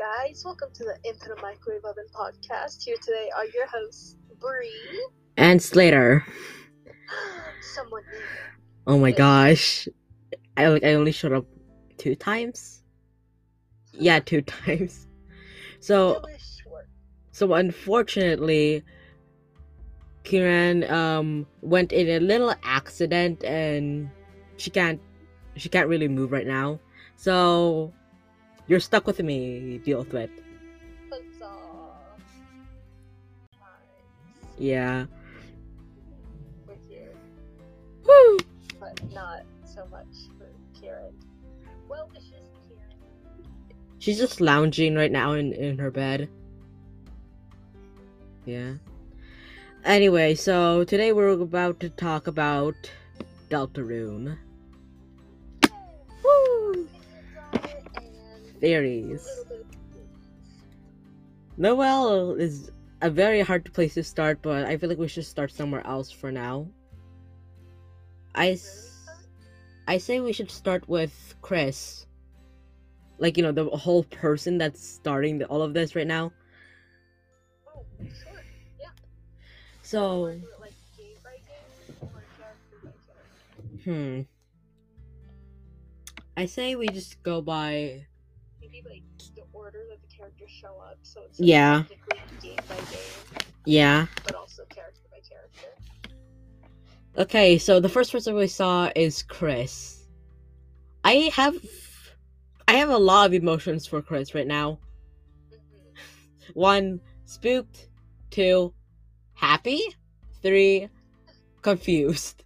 guys? Welcome to the Into the Microwave Oven podcast. Here today are your hosts, Bri. And Slater. Someone new. Oh my gosh. I like I only showed up two times. Yeah, two times. So so unfortunately Kirann um went in a little accident and she can't she can't really move right now. So you're stuck with me, deal. Huzzah. Yeah. With you, Woo! but not so much for Karen. Well wishes, Karen. She's just lounging right now in, in her bed. Yeah. Anyway, so today we're about to talk about Deltarune. Of Noelle is a very hard place to start, but I feel like we should start somewhere else for now. I, I say we should start with Kris. Like, you know, the whole person that's starting the, all of this right now. Oh, sure. So, by character. Hmm. I say we just go by. Maybe like the order that the characters show up, so it's Yeah. game by game, Yeah. but also character by character. Okay, so the first person we saw is Kris. I have. I have a lot of emotions for Kris right now. Mhm. One, spooked. Two, happy. Three, confused.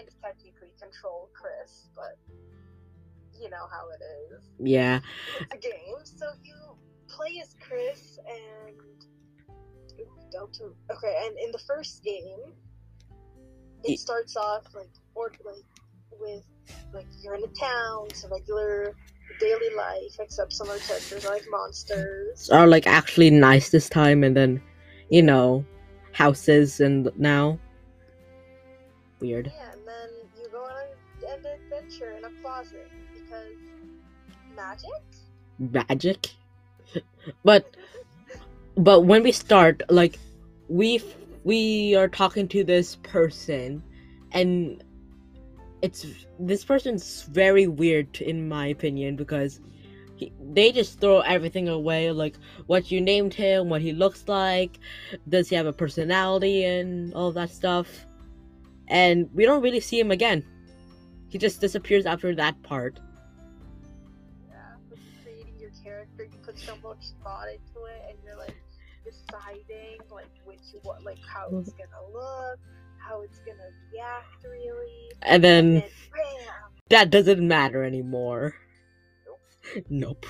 Kind of technically control Kris, but you know how it is. Yeah. It's a game, so you play as Kris and Delta. Okay, and in the first game, it starts off like or like with like you're in a town, it's a regular daily life, except some of the characters are like monsters. Are like actually nice this time, and then, you know, houses and now. Weird. Yeah, in a closet because magic. Magic. But but when we start like we we are talking to this person and it's this person's very weird in my opinion because he, they just throw everything away like what you named him what he looks like does he have a personality and all that stuff and we don't really see him again he just disappears after that part. Yeah, with creating your character, you put so much thought into it, and you're like deciding like which what like how it's mm-hmm. gonna look, how it's gonna react really, and then and bam, that doesn't matter anymore. Nope. Nope.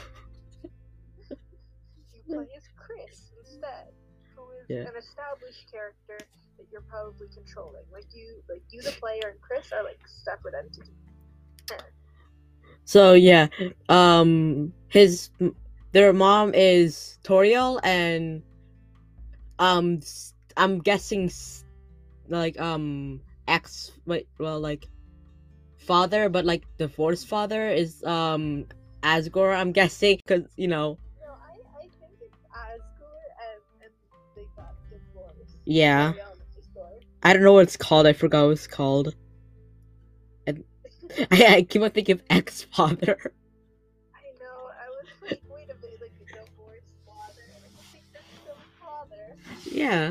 you play as Kris instead, who is Yeah. an established character you're probably controlling. Like you, like you the player and Kris are like separate entities. So yeah, um, his their mom is Toriel, and um, I'm guessing s- like um ex wait well like father, but like divorced father is um Asgore. I'm guessing because you know No, I, I think it's Asgore and, and they got divorced. Yeah. Story. I don't know what it's called. I forgot what it's called. And I, I keep on thinking of ex father. I know. I was like, wait a minute, like the divorced father. I think that's still father. Yeah.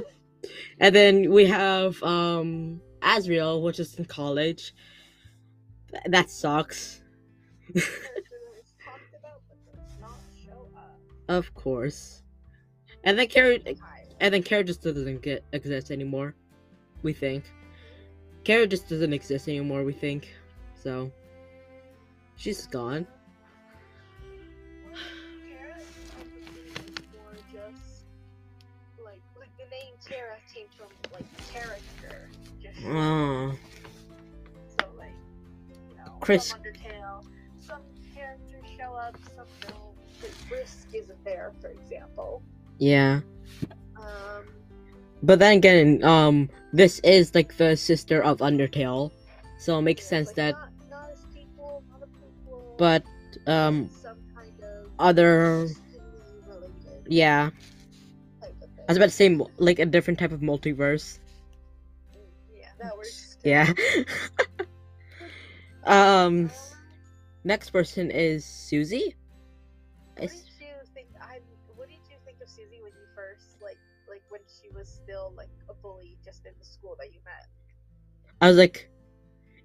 And then we have um Asriel, which is in college. Th- that sucks. Character that was talked about but does not show up. Of course. And then Tired. and then Chara just doesn't get exist anymore. We think. Chara just doesn't exist anymore, we think. So she's gone. Chara is probably more just like like the name Chara came from like character. Just Oh. so like you know Chris- some Undertale. Some characters show up, some don't. Like Frisk isn't there, for example. Yeah. Um But then again, um this is like the sister of Undertale, so it makes sense that. not, not people, people, But um, kind of other yeah. I was about to say like a different type of multiverse. Yeah. Yeah. um, next person is Susie. What Is- did you think? I. What did you think of Susie when you first like, like when she was still like school that you met? I was like,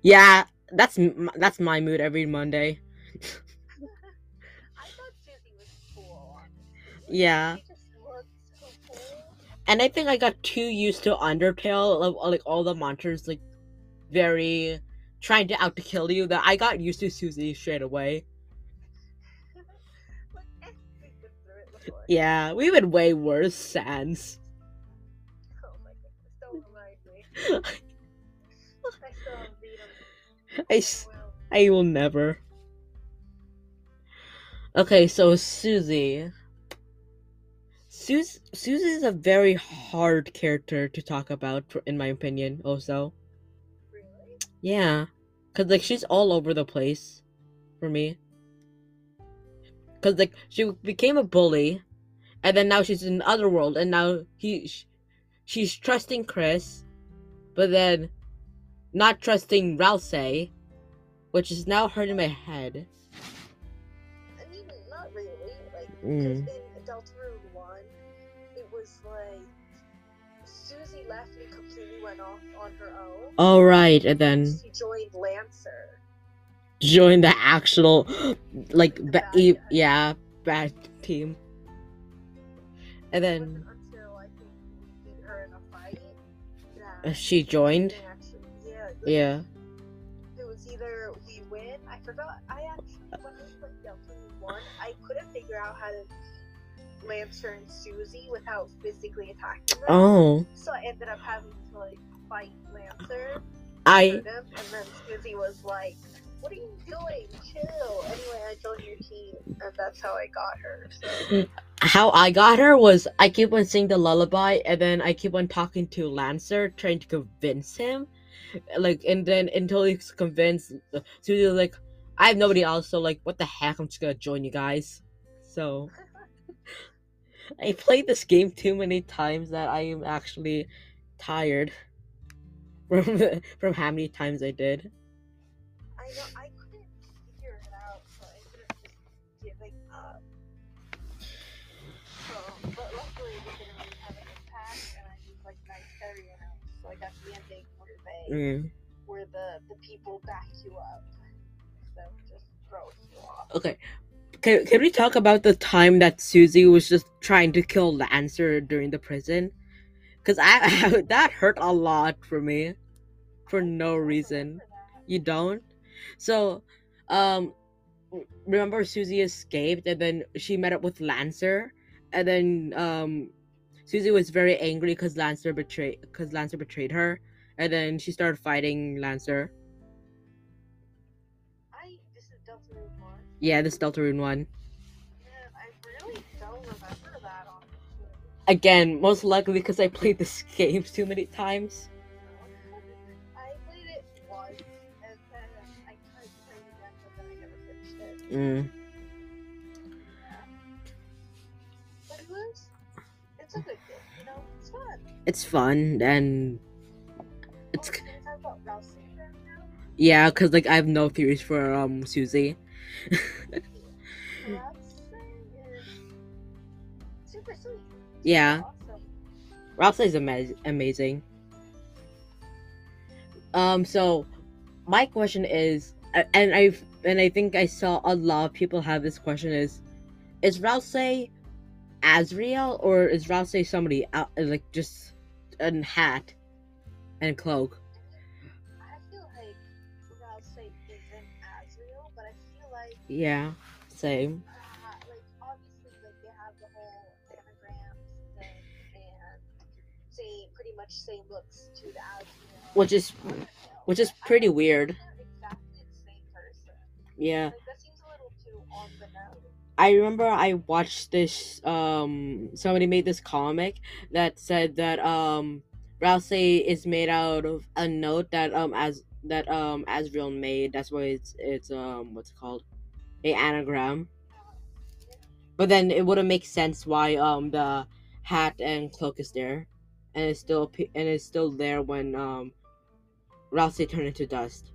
yeah, that's that's my mood every Monday. I thought Susie was cool. Yeah. She just looked so cool. And I think I got too used to Undertale, like, like all the monsters like very trying to out to kill you that I got used to Susie straight away. like, eh, we've been through it before. Yeah, we went way worse, Sans. I still haven't beat him. I, s- Well, I will never. Okay, so Susie. Sus Susie is a very hard character to talk about, in my opinion. Also, really? yeah, cause like she's all over the place, for me. Cause like she became a bully, and then now she's in the other world, and now he, sh- she's trusting Kris, but then not trusting Ralsei, which is now hurting my head. I mean, not really. Like, 'cause Mm. in Deltarune 1, it was like Susie left and completely went off on her own. All right, and then She joined Lancer. join the actual, like, The ba- bad e- yeah, bad team. And It then Uh, she joined. actually, yeah, Yeah. it was either we win. I forgot. I actually when we played Deltarune 1, I couldn't figure out how to Lancer and Susie without physically attacking them. Oh, So I ended up having to like fight Lancer, I him, and then Susie was like, "What are you doing? Chill." Anyway, I joined your team, and that's how I got her. So how I got her was I keep on singing the lullaby, and then I keep on talking to Lancer, trying to convince him, like, and then until he's convinced, Susie was like, I have nobody else, so like, what the heck? I'm just gonna join you guys. So I played this game too many times that I am actually tired from from how many times I did. I know I couldn't figure it out, so I ended up just giving up. So, but luckily it didn't really have an impact, and I used like nice everyone else. So I got the ending where they, Mm. where the the people back you up. So just you off. Okay. Can, can we talk about the time that Susie was just trying to kill Lancer during the prison? Cause I that hurt a lot for me, for no reason. You don't? So, um, remember Susie escaped and then she met up with Lancer, and then um, Susie was very angry because Lancer betrayed because Lancer betrayed her, and then she started fighting Lancer. I this is Deltarune one. Yeah, this Deltarune one. Yeah, I really don't remember that honestly. Again, most likely because I played this game too many times. Mm. But it was, it's a good game, you know, it's fun. It's fun and it's can we talk about Ralsei right now? yeah, cause like I have no theories for um Susie. Ralsei is super sweet. Yeah. Awesome. Ralph is ama- amazing. Um, so my question is, and I and I think I saw a lot of people have this question: is is Ralsei Asriel or is Ralsei somebody out, like just a hat and cloak? I feel like Ralsei isn't Asriel, but I feel like, Yeah, same. uh, like, obviously, like, they have the whole anagrams thing, and same, pretty much same looks to the. Which is which is pretty weird. Yeah. Like, that seems a little too on the nose. I remember I watched this um somebody made this comic that said that um Ralsei is made out of a note that um as that um Asriel made. That's why it's it's um what's it called, a anagram. But then it wouldn't make sense why um the hat and cloak is there, and it's still and it's still there when um Ralsei turned into dust.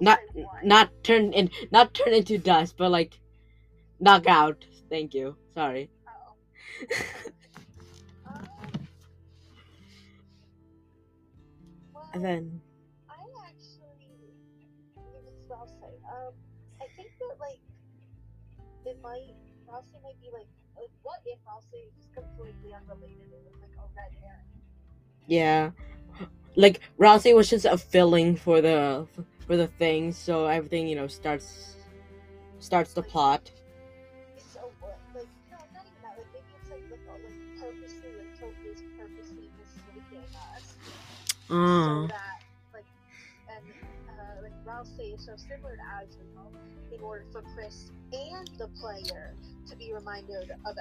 Not not turn in not turn into dust, but like knock out. Thank you. Sorry. Oh. Um, well, And then I actually, this what I'll say. Um, I think that like it might Ralsei might be like, like what if Ralsei is just completely unrelated and was like a red hair? yeah, like Ralsei was just a filling for the for the thing, so everything you know starts starts the plot. So what? Like no, not even that. Like maybe it's like like, uh, like purposely like Toby is purposely misleading us so Mm. that like and uh, like Ralsei is so similar to Asriel in order for Kris and the player to be reminded of.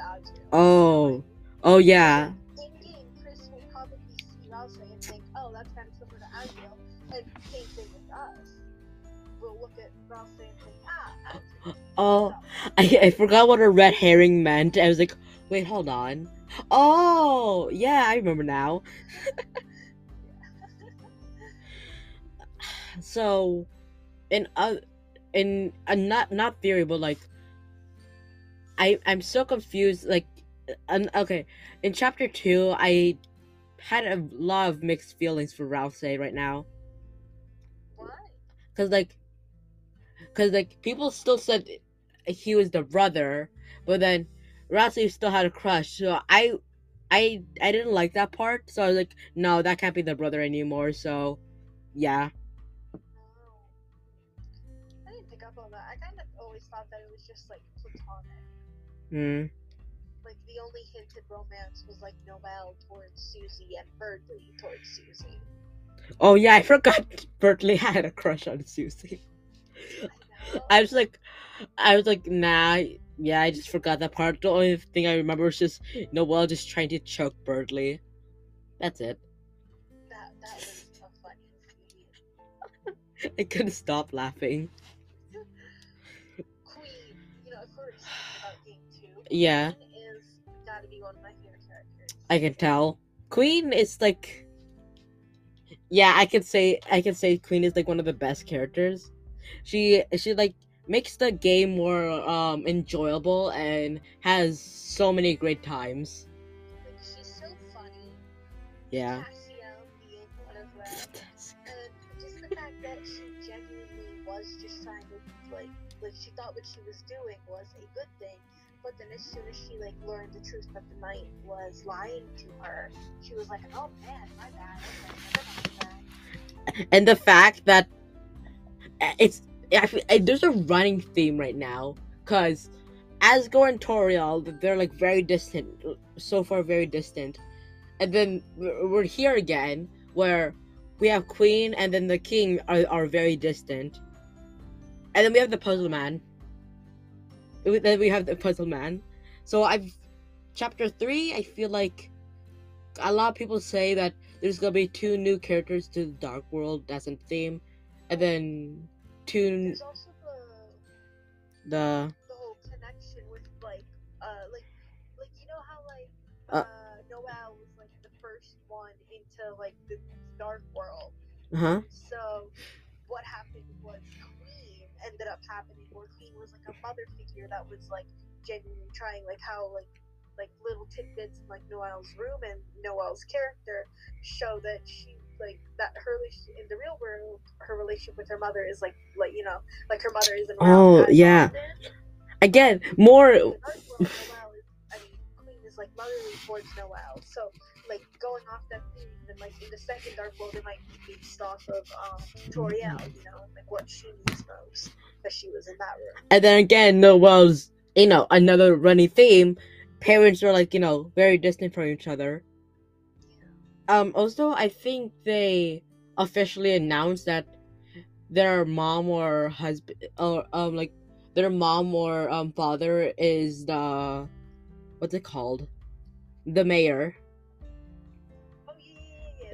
Oh, oh yeah. In game, Kris will probably see Ralsei and think, "Oh, that's kind of similar to Asriel," and same thing with us. We'll look at Ralsei and think, "Ah, Oh, I I forgot what a red herring meant. I was like, wait, hold on. Oh, yeah, I remember now. So, in uh, in a not not theory, but like, I I'm so confused. Like, um, okay, in chapter two, I had a lot of mixed feelings for Ralsei right now, Why? cause like, cause like people still said he was the brother, but then Ralsei still had a crush. So I, I I didn't like that part. So I was like, no, that can't be the brother anymore. So, yeah. I didn't pick up on that. I kind of always thought that it was just like platonic. Hmm. Like the only hinted romance was like Noelle towards Susie and Berdly towards Susie. Oh yeah, I forgot Berdly had a crush on Susie. I was like, I was like, nah, yeah, I just forgot that part. The only thing I remember was just Noelle just trying to choke Berdly. That's it. that that was a funny scene. I couldn't stop laughing. Queen, you know, if we're about game two, Yeah, Queen is gotta be one of my favorite characters. I can tell. Queen is like, yeah, I can say I can say Queen is like one of the best characters. She she like makes the game more um enjoyable and has so many great times. Like she's so funny. Yeah. Cassio being one of them. And the fact that she genuinely was just trying to like like she thought what she was doing was a good thing. But then as soon as she like learned the truth that the knight was lying to her, she was like, Oh man, my bad. Okay, mind that. and the fact that it's I, feel- there's a running theme right now because Asgore and Toriel they're like very distant so far very distant. And then we're here again where we have Queen and then the King are, are very distant. And then we have the Puzzle Man. Then we have the Puzzle Man. So I've chapter 3 I feel like a lot of people say that there's gonna be two new characters to the Dark World that's in theme, and then tune There's also the the the whole connection with like uh like like you know how like Uh. uh, Noelle was like the first one into like the dark world. Uh-huh. So what happened was Queen ended up happening where Queen was like a mother figure that was like genuinely trying like how like like little tidbits in like Noelle's room and Noelle's character show that she like that her in the real world her relationship with her mother is like like you know like her mother isn't Oh, yeah. again more world, Noelle is I mean Queen is like motherly towards Noelle so like going off that theme and like in the second dark world it might be based off of um Toriel you know like what she needs most because she was in that room and then again Noelle's you know another running theme. Parents are like you know very distant from each other. Um. Also, I think they officially announced that their mom or husband or um like their mom or um father is the what's it called the mayor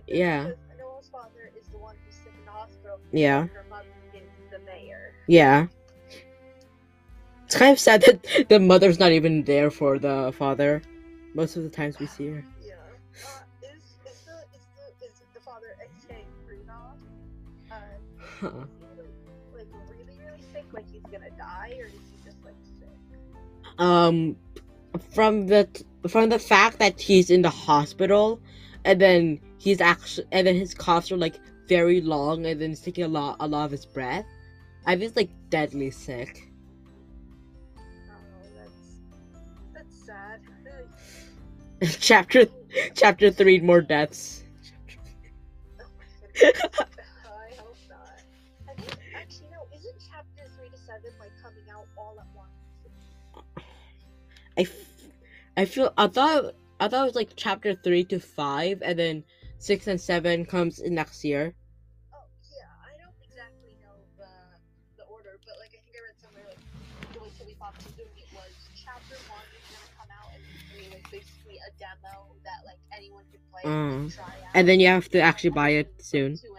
Yeah. Because Noelle's father is the one who's sick in the hospital. Yeah. Her mother is the mayor. Yeah. It's kind of sad that the mother's not even there for the father. Most of the times we see her. Yeah. Like, really really sick, like he's gonna die, or is he just like sick? Um, from the from the fact that he's in the hospital, and then he's actually, and then his coughs are like very long, and then he's taking a lot a lot of his breath. I think like deadly sick. Chapter chapter three, more deaths. all at once? I, f- I feel I thought I thought it was like chapter three to five, and then six and seven comes in next year. Oh yeah, I don't exactly know the the order, but like I think I read somewhere like the way Toby Fox was doing it was chapter one is gonna come out and be like basically a demo that like anyone could play Mm. and try out. And then you have to actually buy it soon. Two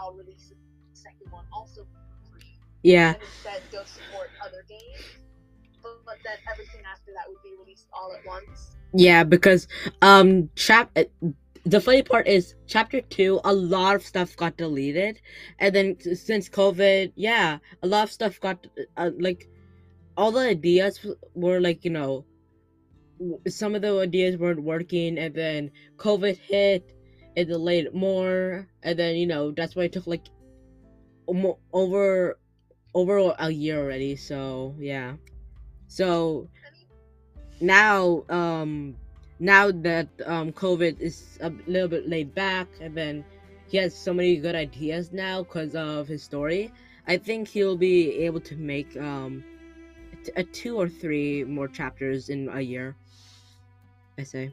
I'll release the second one also for free Yeah, and instead go support other games. But, but then everything after that would be released all at once. yeah, because um, chap. uh, The funny part is chapter two. A lot of stuff got deleted, and then since COVID, yeah, a lot of stuff got uh, like all the ideas were like you know w- some of the ideas weren't working, and then COVID hit. It delayed more, and then you know that's why it took like over over a year already. So yeah, so now um now that um covid is a little bit laid back and then he has so many good ideas now because of his story i think he'll be able to make um a two or three more chapters in a year i say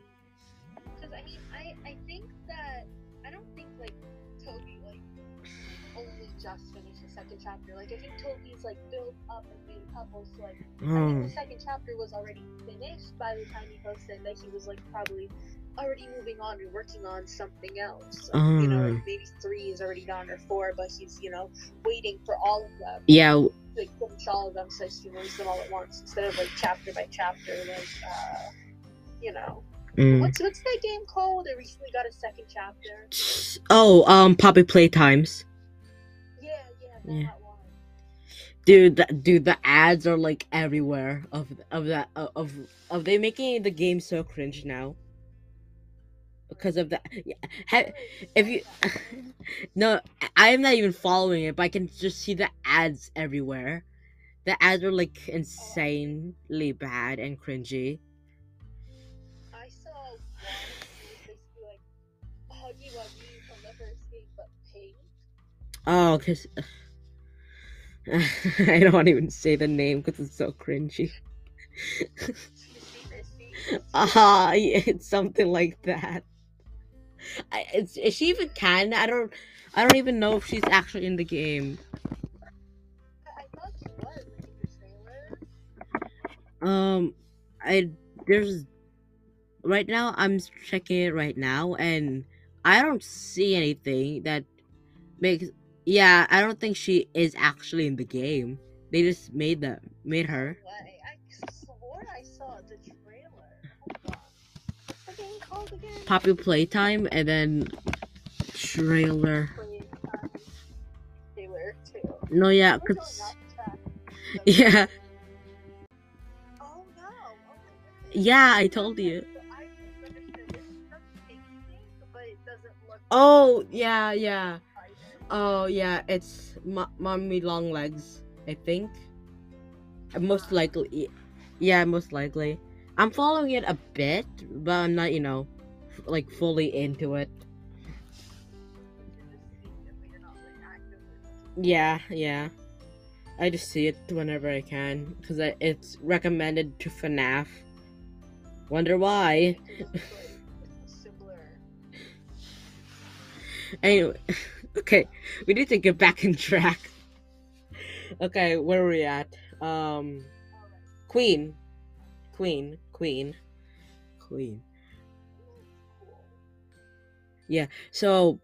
chapter. Like I think Toby's like built up and made couples. So, like I think oh the second chapter was already finished by the time he posted that he was like probably already moving on and working on something else. You know, Oh. like, maybe three is already done or four, but he's you know waiting for all of them. yeah like finish all of them so he release them all at once instead of like chapter by chapter like uh you know mm. what's what's that game called it recently got a second chapter oh um poppy playtimes yeah. that Yeah. one. Dude that, dude the ads are like everywhere of of that uh, of of they making the game so cringe now. Because of that yeah, if you no i am not even following it but i can just see the ads everywhere. The ads are like insanely bad and cringy. I saw one it was basically like huggy wuggy from the first game but pink oh because i don't want to even say the name because it's so cringy Ah, yeah, it's something like that. I, is she even can? I don't. I don't even know if she's actually in the game. Um, I there's right now. I'm checking it right now, and I don't see anything that makes. Yeah, I don't think she is actually in the game. They just made that made her. way i swore i saw the trailer Hold on. what's the game called again Poppy playtime, and then trailer. playing trailer too. No, yeah, cause yeah, Oh no! Oh yeah, I told you. I misunderstood. This is from Piggy Thing, but it doesn't look. Oh, yeah, yeah. Oh, yeah, it's mo- Mommy Long Legs, I think. Uh, Most likely. Yeah, most likely. I'm following it a bit, but I'm not, you know, f- like fully into it. You can just see it, but you're not like actively. Yeah, yeah. I just see it whenever I can because it's recommended to FNAF. Wonder why? It looks like it's similar. Anyway, okay, we need to get back in track. Okay, where are we at? Um, Queen, Queen, Queen, Queen. Yeah, So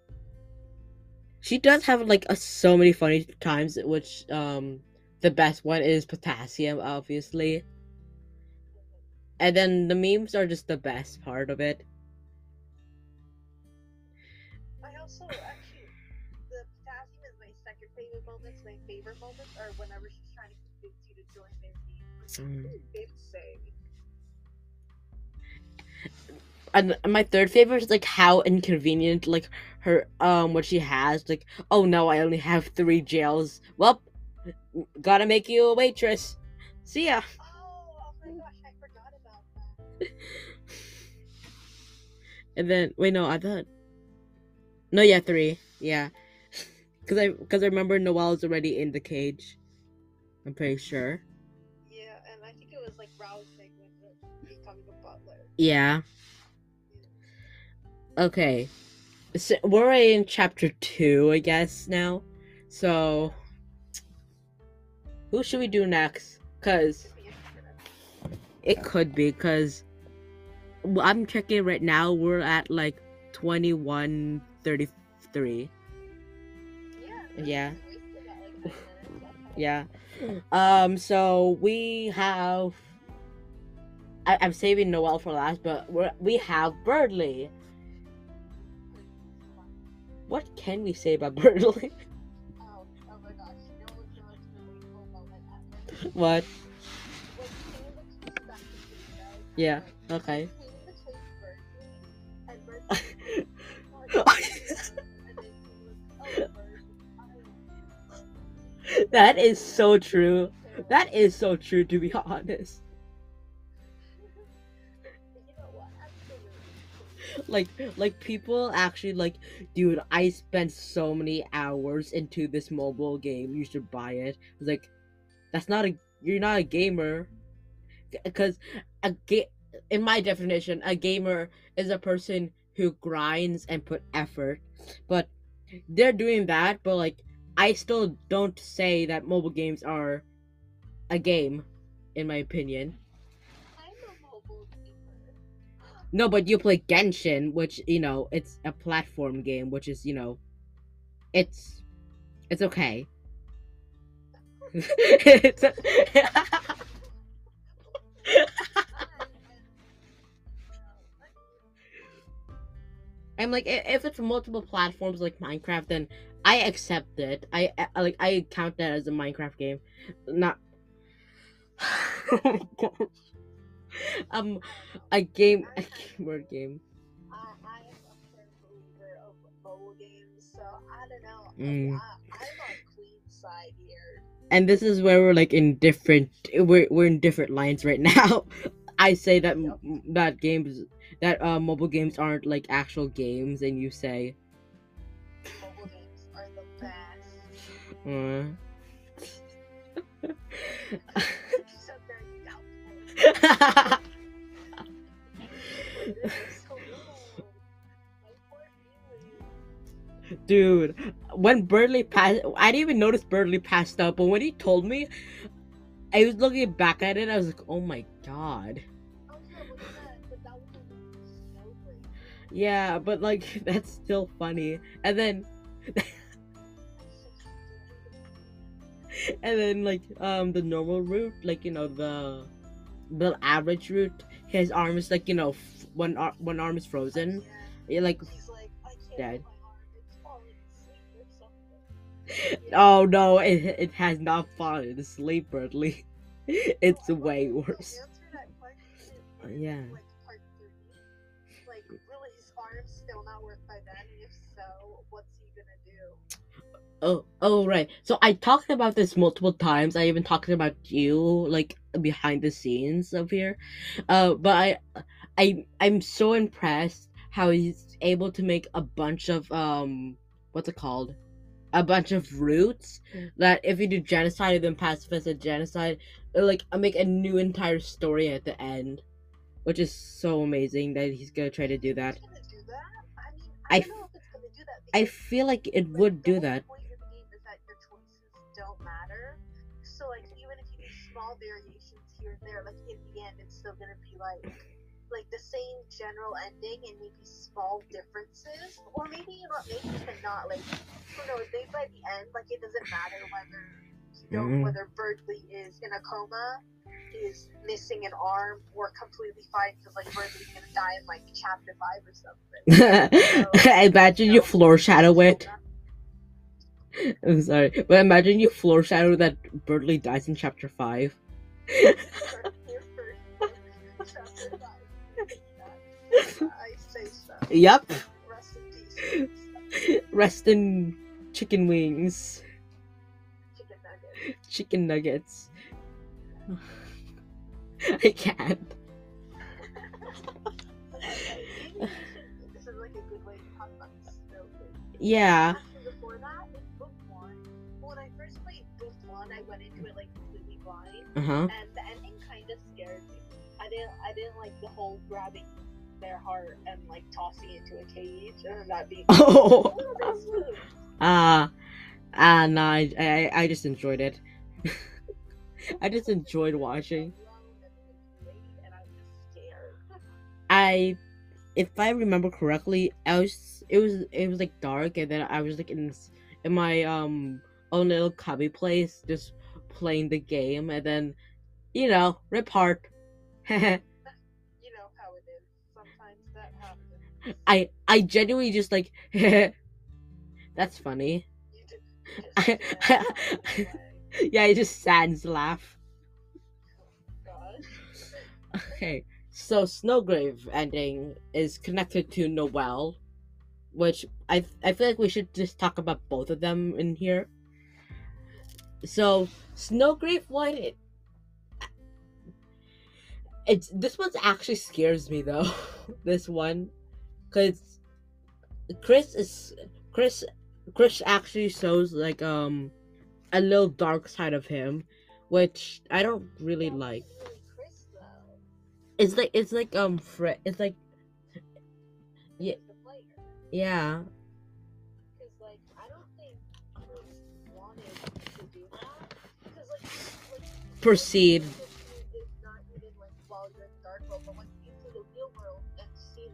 she does have like a, so many funny times, which um the best one is potassium, obviously, and then the memes are just the best part of it. Favorite moments are whenever she's trying to convince you to join their team. Mm. What did they say? And my third favorite is like how inconvenient like her um what she has like oh no I only have three jails. Well, gotta make you a waitress. See ya. Oh, oh my gosh, I forgot about that. And then wait, no, I thought. No, yeah, three. Yeah, because I because I remember Noelle's already in the cage. I'm pretty sure. Yeah, and I think it was like rousing when the- becoming a butler. Yeah. Okay. So we're in chapter two, I guess now. So who should we do next? Cause Should be interesting. it could be because I'm checking right now. We're at like twenty one thirty three. Okay. Yeah. Um. So we have. I, I'm saving Noelle for last, but we're, we have Berdly. What can we say about Berdly? Oh, oh my gosh, you know what's the most really cool what? When Caleb came back to the show, Yeah. Okay. that is so true. That is so true, to be honest. Like, like people actually like, dude. I spent so many hours into this mobile game. You should buy it. It's like, that's not a. You're not a gamer. Because a ga- in my definition, a gamer is a person who grinds and put effort. But they're doing that. But like, I still don't say that mobile games are a game, in my opinion. I'm a mobile gamer. No, but you play Genshin, which you know it's a platform game, which is you know, it's it's okay. it's I'm like, if it's multiple platforms like Minecraft, then I accept it. I, I like, I count that as a Minecraft game, not. oh my gosh. um, a game, a gamer game. I, I am a firm believer of mobile games, so I don't know. Mm. I, I'm on Queen's side here. and this is where we're like in different we're, we're in different lines right now i say that Yep. m that games that uh mobile games aren't like actual games and you say dude when Berdly passed i didn't even notice Berdly passed up but when he told me i was looking back at it i was like oh my god. Yeah but like that's still funny. And then and then like um the normal route like you know the the average route his arm is like you know f- one ar- one arm is frozen Yeah. like He's like, I can't Dead. my arm. It's asleep or. Yeah. oh no it, it has not fallen asleep Berdly it's Oh, way worse answer that question in, yeah. Oh oh right. So i talked about this multiple times. I even talked about you like behind the scenes of here. Uh but i i i'm so impressed how he's able to make a bunch of um what's it called? A bunch of routes that if you do genocide and then pacifist and genocide like uh, make a new entire story at the end which is so amazing that he's gonna try to do that. Do that? I mean, I I, f- don't know if it's gonna do that. i feel like it would do that there, like in the end, it's still gonna be like like the same general ending and maybe small differences, or maybe you know maybe even not. Like who knows? Maybe by the end, like it doesn't matter whether you know Mhm. whether Berdly is in a coma, is missing an arm, or completely fine because like Berdly's gonna die in like chapter five or something. imagine you No. floor shadow it. I'm sorry, but imagine you floor shadow that Berdly dies in chapter five. Your first chapter five. I say so. Yep. Rest in. Rest in chicken wings, Chicken nugget. chicken nuggets. I can't. this is like a good way to talk about Crazy. Yeah. Blind, Uh huh. and the ending kind of scared me. I didn't, I didn't like the whole grabbing their heart and like tossing it into a cage, and that being Oh. a little bit smooth. Ah. Ah. Nah. I, I. I just enjoyed it. I just enjoyed watching. I was scared. I, if I remember correctly, I was it was it was like dark, and then I was like in in my um own little cubby place, just playing the game, and then, you know, rip heart. You know how it is. Sometimes that happens. I I genuinely just like that's funny. Just, just stand out of the way. Yeah, I just sans laugh. God. Okay, so Snowgrave ending is connected to Noelle, which I I feel like we should just talk about both of them in here. So Snowgrave one, it, it's this one actually scares me though. this one, because Kris is Kris Kris actually shows like um a little dark side of him, which I don't really That's like. really Kris. It's like it's like um Fred. It's like Yeah. He's the player. yeah.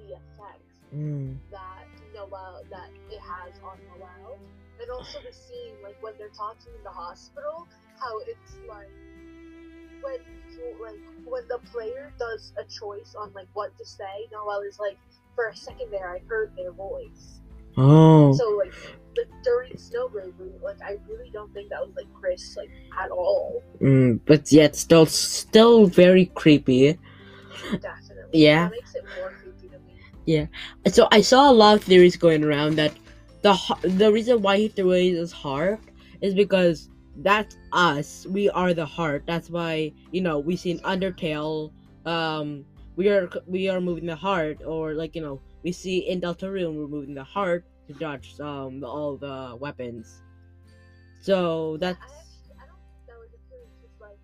Effects Mm. that Noelle that it has on Noelle, and also the scene like when they're talking in the hospital, how it's like when you like when the player does a choice on like what to say, Noelle is like, for a second there, I heard their voice. Oh. So like, like during Snowgrave, like I really don't think that was like Kris like at all. Mm, but yet still still very creepy. Definitely. Yeah. That makes it more creepy me. So I saw a lot of theories going around that the the reason why he threw away his heart is because that's us. We are the heart. That's why you know we see in Undertale. Um, we are we are moving the heart, or like you know we see in Deltarune we're moving the heart to dodge um all the weapons. So that's I actually I don't think that was a theory because like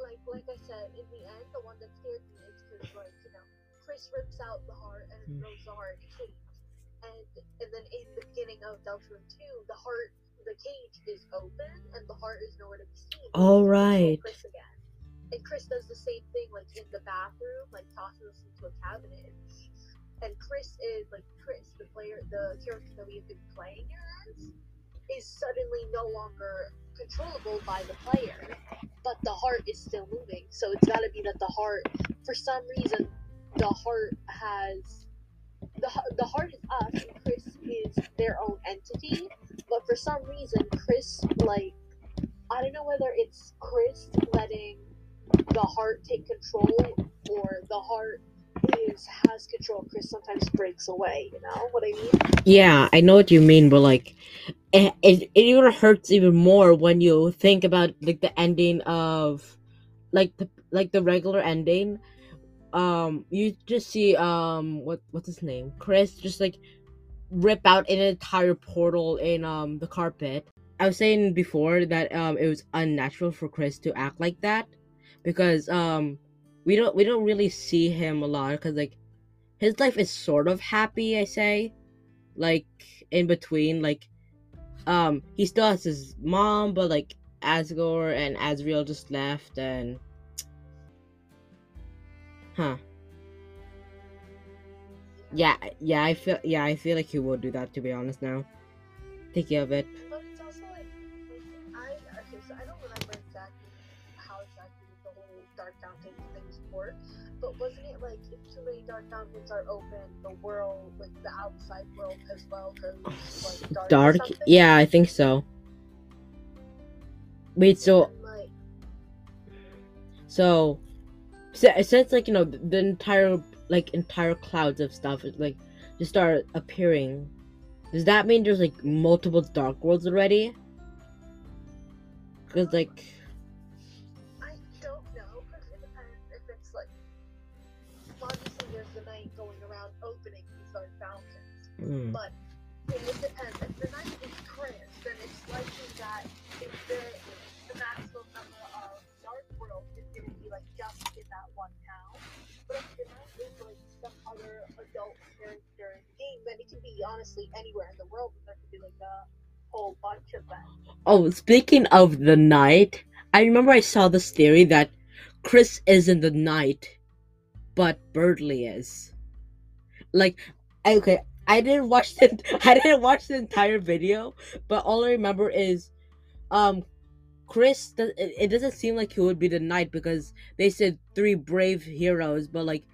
like like I said in the end the one that scared me is because like you know Kris rips out the heart and Mm. throws the heart in a cage and and then in the beginning of Deltarune 2 the heart the cage is open and the heart is nowhere to be seen. All It's right. Kris again. And Kris does the same thing like in the bathroom like tosses us into a cabinet and Kris is like Kris the player the character that we've been playing as is suddenly no longer controllable by the player, but the heart is still moving. So it's got to be that the heart, for some reason, the heart has the the heart is us and Kris is their own entity. But for some reason, Kris like I don't know whether it's Kris letting the heart take control or the heart is has control. Kris sometimes breaks away. You know what I mean? Yeah, I know what you mean, but like, it, it, it even hurts even more when you think about like the ending of, like the like the regular ending. Um, you just see um what what's his name, Kris, just like rip out an entire portal in um the carpet. I was saying before that um it was unnatural for Kris to act like that because um we don't we don't really see him a lot because like his life is sort of happy. I say like in between like um he still has his mom but like Asgore and Asriel just left and Huh. Yeah, yeah, I feel yeah, I feel like he will do that to be honest now. Thinking of it. Dark Mountain things work, but wasn't it like if too many Dark Fountains are open, the world, like the outside world as well, goes like dark? Dark? Yeah, I think so. Wait, so And, like, so says like you know the, the entire like entire clouds of stuff is like just start appearing. Does that mean there's like multiple dark worlds already? Cause like hmm. But it would depend. If the knight is Kris, then it's likely that if the, the maximum number of dark worlds is going to be like just in that one town. But if the knight is like some other adult character in the game, then it can be honestly anywhere in the world. And there could be like a whole bunch of them. Oh, speaking of the knight, I remember I saw this theory that Kris isn't the knight, but Berdly is. Like, okay, I didn't watch the I didn't watch the entire video, but all I remember is, um, Kris. It, doesn't seem like he would be the knight because they said three brave heroes, but like,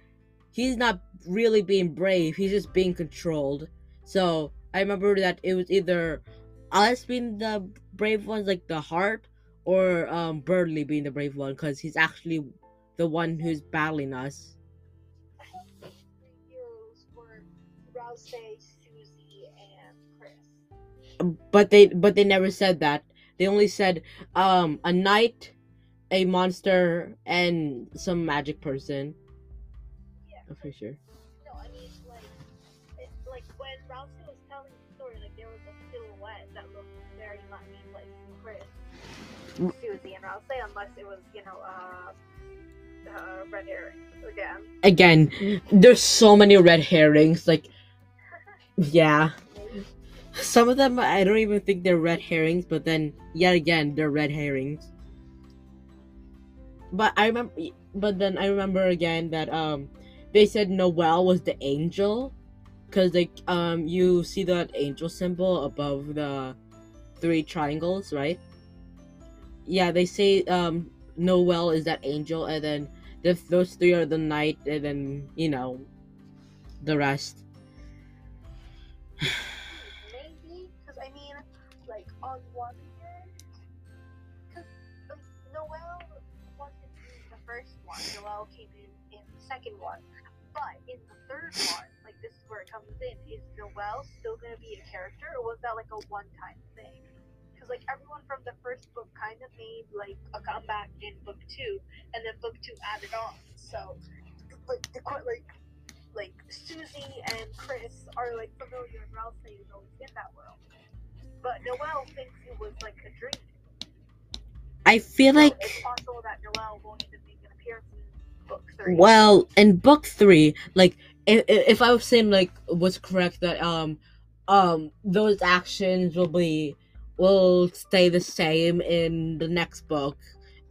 he's not really being brave. He's just being controlled. So I remember that it was either us being the brave ones, like the heart, or um Berdly being the brave one, because he's actually the one who's battling us. But they but they never said that. They only said um a knight, a monster, and some magic person. Yeah. I'm pretty sure. No, I mean like, it, like when Ralsei was telling the story, like there was a silhouette that looked very much like Kris. Susie, and Ralsei, unless it was you know uh, uh red herring again. Again, there's so many red herrings. Like, yeah, some of them I don't even think they're red herrings, but then yet again they're red herrings. But I remember, but then I remember again that um, they said Noelle was the angel, cause like um you see that angel symbol above the three triangles, right? Yeah, they say um Noelle is that angel, and then the, those three are the knight, and then you know the rest. On one hand, because like, Noelle wasn't in the first one. Noelle came in in the second one, but in the third one, like this is where it comes in. Is Noelle still gonna be a character, or was that like a one-time thing? Because like everyone from the first book kind of made like a comeback in book two, and then book two added on. So like the like like Susie and Kris are like familiar and Ralph is always in that world. But Noelle thinks it was like a dream. I feel So like it's possible that Noelle won't even make an appearance in book three. well in book three, like if, if I was saying like was correct that um um those actions will be will stay the same in the next book,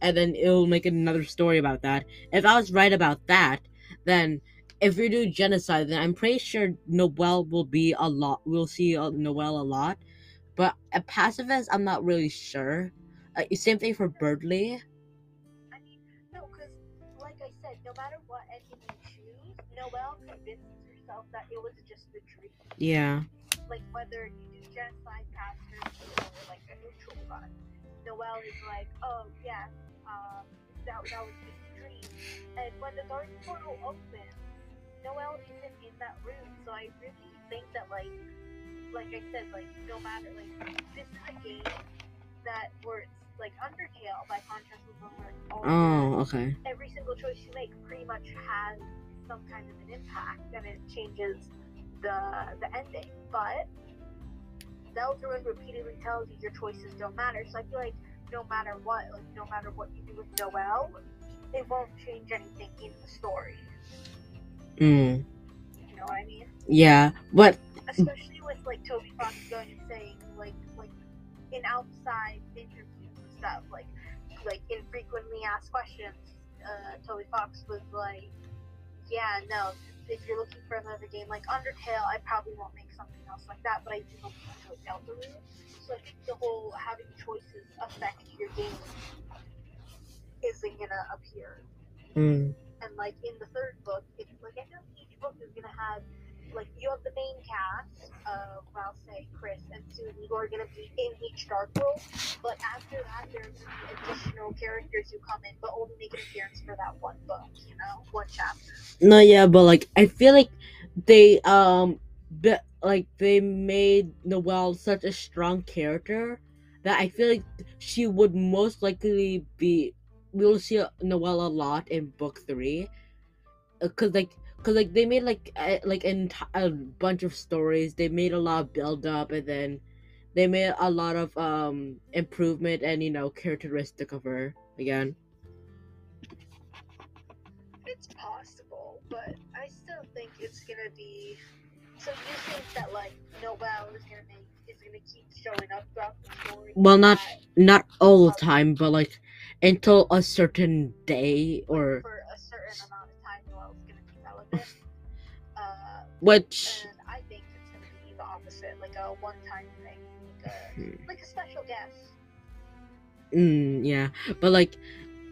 and then it'll make another story about that. If I was right about that, then if we do genocide, then I'm pretty sure Noelle will be a lot. We'll see uh, Noelle a lot, but a pacifist, I'm not really sure. Uh, same thing for Berdly. I mean, no, because like I said, no matter what ending you choose, Noelle convinces herself that it was just a dream. Yeah. Like whether you do genocide, or like a neutral. Noelle is like, oh yeah, um, that that was just a dream. And when the dark portal opens, Noelle isn't in that room, so I really think that like, like I said, like no matter like this is a game that where it's like Undertale by contrast with where all Oh, okay. every single choice you make pretty much has some kind of an impact and it changes the the ending. But Zelda repeatedly tells you your choices don't matter. So I feel like no matter what, like no matter what you do with Noelle, it won't change anything in the story. Mm. You know what I mean? Yeah, but Especially with like Toby Fox going and saying like like in outside interviews and stuff, like like infrequently asked questions, uh, Toby Fox was like yeah, no. If you're looking for another game like Undertale, I probably won't make something else like that, but I do hope you enjoy Deltarune. So I think the whole having choices affect your game isn't gonna appear. Mm. And like in the third book, it's like I feel each book is gonna have like you have the main cast of Ralph, Kris, and Susie who are gonna be in each Dark World. But after that, there's additional characters who come in, but only make an appearance for that one book. You know, one chapter. No, yeah, but like I feel like they um, be, like they made Noelle such a strong character that I feel like she would most likely be. We will see Noelle a lot in book three, Uh, cause like, cause like they made like a, like enti- a bunch of stories. They made a lot of build up, and then they made a lot of um improvement and you know characteristic of her again. It's possible, but I still think it's gonna be. So you think that like Noelle is gonna make is gonna keep showing up throughout the story? Well, not not all the time, but like until a certain day or for which and I think it's gonna be the opposite, like a one-time thing, like Hmm. a like a special guest. mm, yeah, but like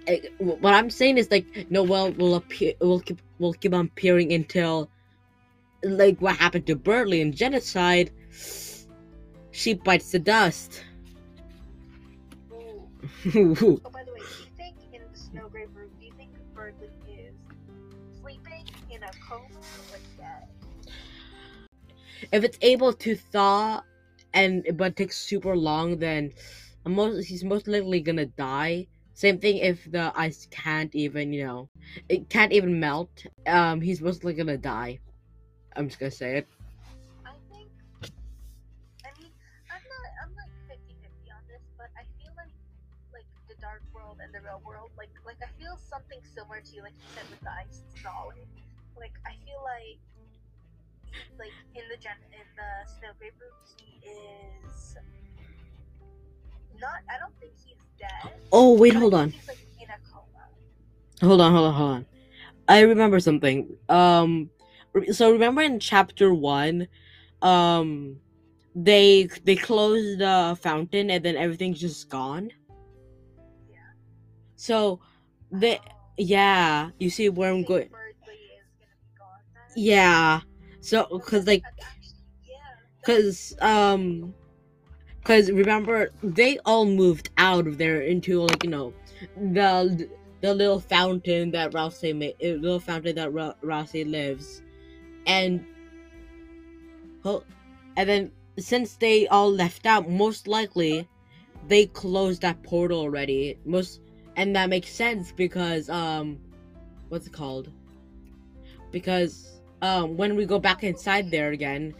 eh, what I'm saying is like Noelle will appear will keep will keep on appearing until like what happened to Berdly in genocide. She bites the dust. Ooh. Oh, if it's able to thaw and but takes super long, then most he's most likely gonna die. Same thing if the ice can't even, you know, it can't even melt. Um, he's most likely gonna die. I'm just gonna say it. I think. I mean, I'm not. I'm like 50-50 on this, but I feel like, like the dark world and the real world, like, like I feel something similar to, you, like you said, with the ice solid. Like I feel like, like in the gen in the Snowgrave room, he is not. I don't think he's dead. Oh wait, hold on, He's like in a coma. hold on, hold on, hold on. I remember something. Um, so remember in chapter one, um, they they closed the fountain and then everything's just gone. Yeah. So they Oh. yeah, you see where I'm going. Is gonna be gone then? Yeah. So, cause like, that's actually- yeah, cause um, cause remember they all moved out of there into like you know, the the little fountain that Ralsei made, uh, little fountain that Ra- Ralsei lives, and oh, and then since they all left out, most likely they closed that portal already. Most and that makes sense because um, what's it called? Because um, when we go back inside there again,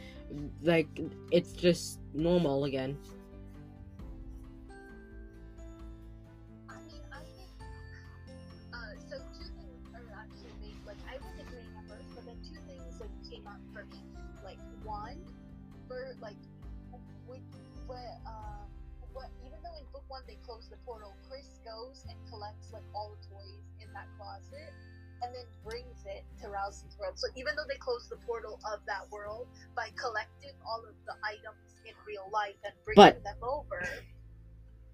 like it's just normal again. I mean, I think. Uh, so two things are actually. Like I was agreeing at first, but then two things like came up for. Like one, for like, what uh, what even though in book one they closed the portal, Kris goes and collects like all the toys in that closet. And then brings it to Ralsei's world. So even though they closed the portal of that world by collecting all of the items in real life and bringing But- them over,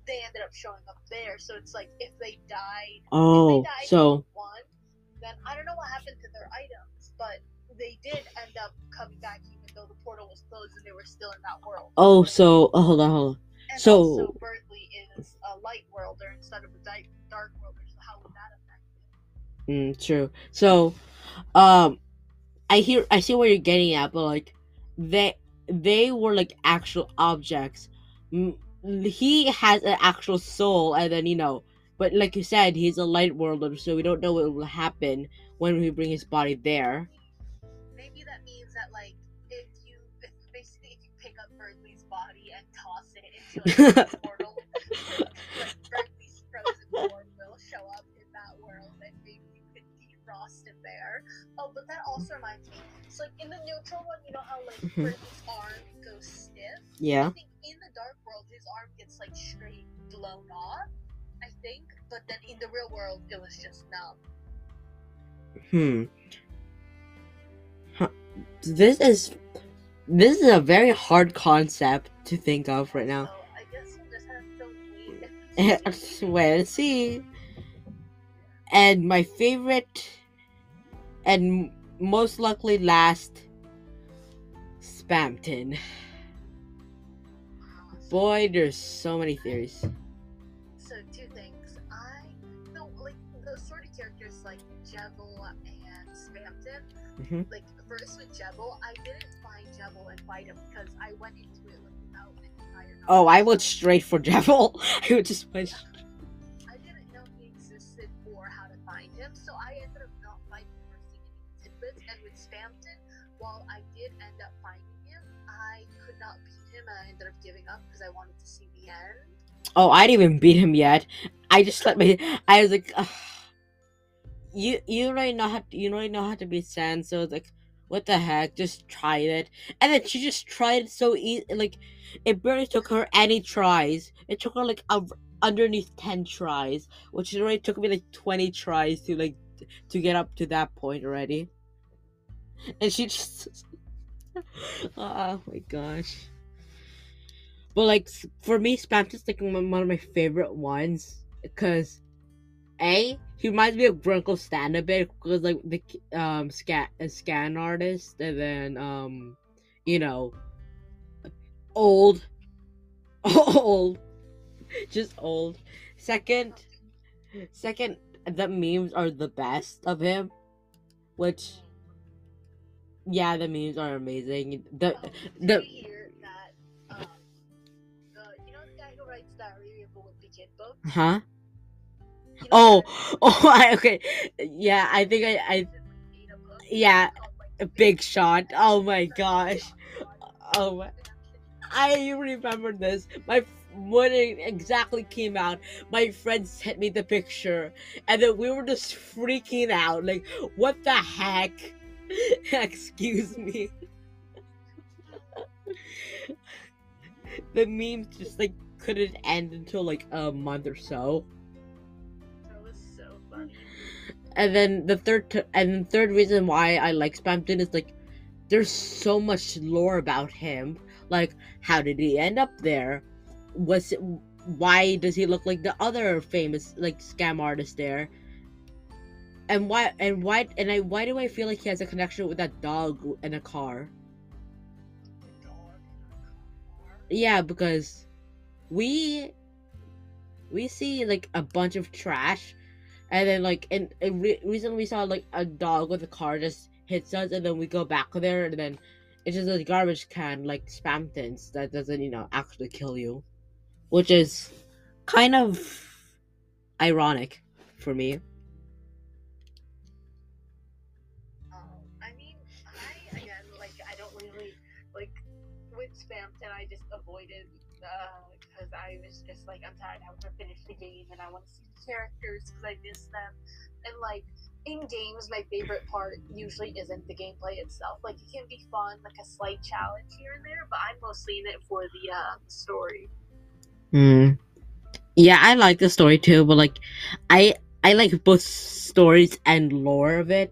they ended up showing up there. So it's like if they died, Oh, they died so one, then I don't know what happened to their items, but they did end up coming back even though the portal was closed and they were still in that world. oh, so oh, hold on, hold on. and so- Berdly is a light worlder instead of a dark worlder. Mm, true. So, um, I hear, I see what you're getting at, but like, they they were like actual objects. He has an actual soul, and then you know, but like you said, he's a light worlder, so we don't know what will happen when we bring his body there. Maybe that means that like if you basically if you pick up Berdly's body and toss it into like, a portal, also reminds me. So like in the neutral one, you know how like Mhm. Berdly's arm goes stiff. Yeah. I think in the dark world his arm gets like straight blown off. I think, but then in the real world it was just numb. Hmm. Huh. this is this is a very hard concept to think of right now. So I guess we'll just have to wait. Wait and see. And my favorite and most likely last Spamton. Boy, there's so many theories. So two things. I no like the sort of characters like Jevil and Spamton. Mhm. Like first with Jevil, I didn't find Jevil and fight him because I went into it like without an entire. Oh, I went straight for Devil. I would just went. Oh, I didn't even beat him yet. I just let me. I was like, Ugh. you you already know how to, you already know how to beat Sand, so like, what the heck? Just try it, and then she just tried it so easy. Like, it barely took her any tries. It took her like a, underneath ten tries, which already took me like twenty tries to like to get up to that point already. And she just, oh my gosh. But like for me, Spamton's like one of my favorite ones because a he reminds me of Grunkle Stan a bit because like the um scan scan artist and then um you know old old just old. Second second the memes are the best of him, which yeah the memes are amazing. The the- Riri Wimpy Kid huh. You know Oh, oh, I, okay. Yeah, I think I, I, Made a book yeah, called, like, a The big shot. Oh my gosh. Oh my, I remember this. My when it exactly came out, my friend sent me the picture, and then we were just freaking out. Like, what the heck? Excuse me. the memes just like couldn't end until like a month or so. That was so funny. And then the third t- and the third reason why I like Spamton is like there's so much lore about him. Like how did he end up there? Was it why does he look like the other famous like scam artist there? And why and why and I why do I feel like he has a connection with that dog in a car? Dog in a car. Yeah, because we we see like a bunch of trash, and then like and, and re- recently we saw like a dog with a car just hits us, and then we go back there, and then it's just a garbage can like spam Spamtons that doesn't you know actually kill you, which is kind of ironic for me. Oh, I mean, I again like I don't really like with Spamton. I just avoided uh, because I was just like I'm tired. I want to finish the game and I want to see the characters because I miss them. And like in games, my favorite part usually isn't the gameplay itself. Like it can be fun, like a slight challenge here and there, but I'm mostly in it for the uh, story. Hmm. Yeah, I like the story too, but like, I I like both stories and lore of it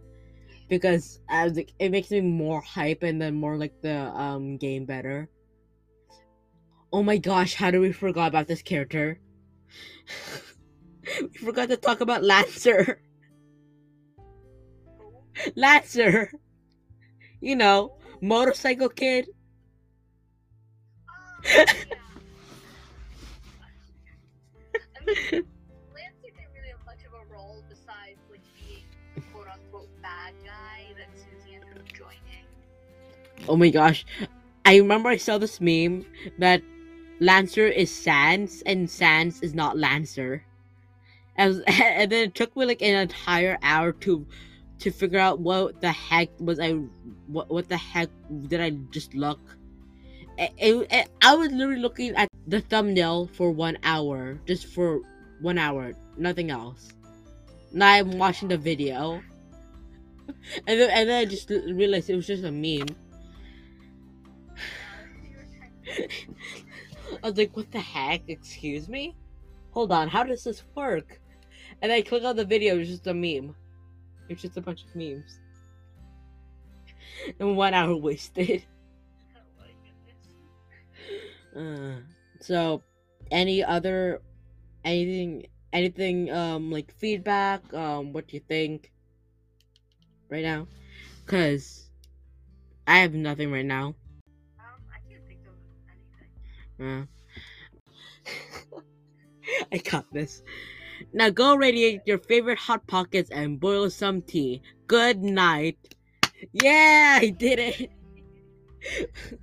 because I was like, it makes me more hype and then more like the um game better. Oh my gosh, how do we forgot about this character? we forgot to talk about Lancer. Lancer. You know, motorcycle kid. Oh, yeah. I mean, Lancer didn't really have much of a role besides like being the quote unquote bad guy that Susie ended up joining. Oh my gosh. I remember I saw this meme that Lancer is Sans and Sans is not Lancer. And, and then it took me like an entire hour to to figure out what the heck was I what what the heck did I just look. It, it- it- I was literally looking at the thumbnail for one hour, just for one hour, nothing else. Now I'm watching the video, and then and then I just realized it was just a meme. I was like, what the heck? Excuse me? Hold on, how does this work? And I click on the video, it's just a meme. It's just a bunch of memes. and one hour wasted. Uh, so, any other, anything, anything, um, like feedback, um, what do you think right now? Cause I have nothing right now. Uh, I got this. Now go radiate your favorite hot pockets and boil some tea. Good night. Yeah, I did it.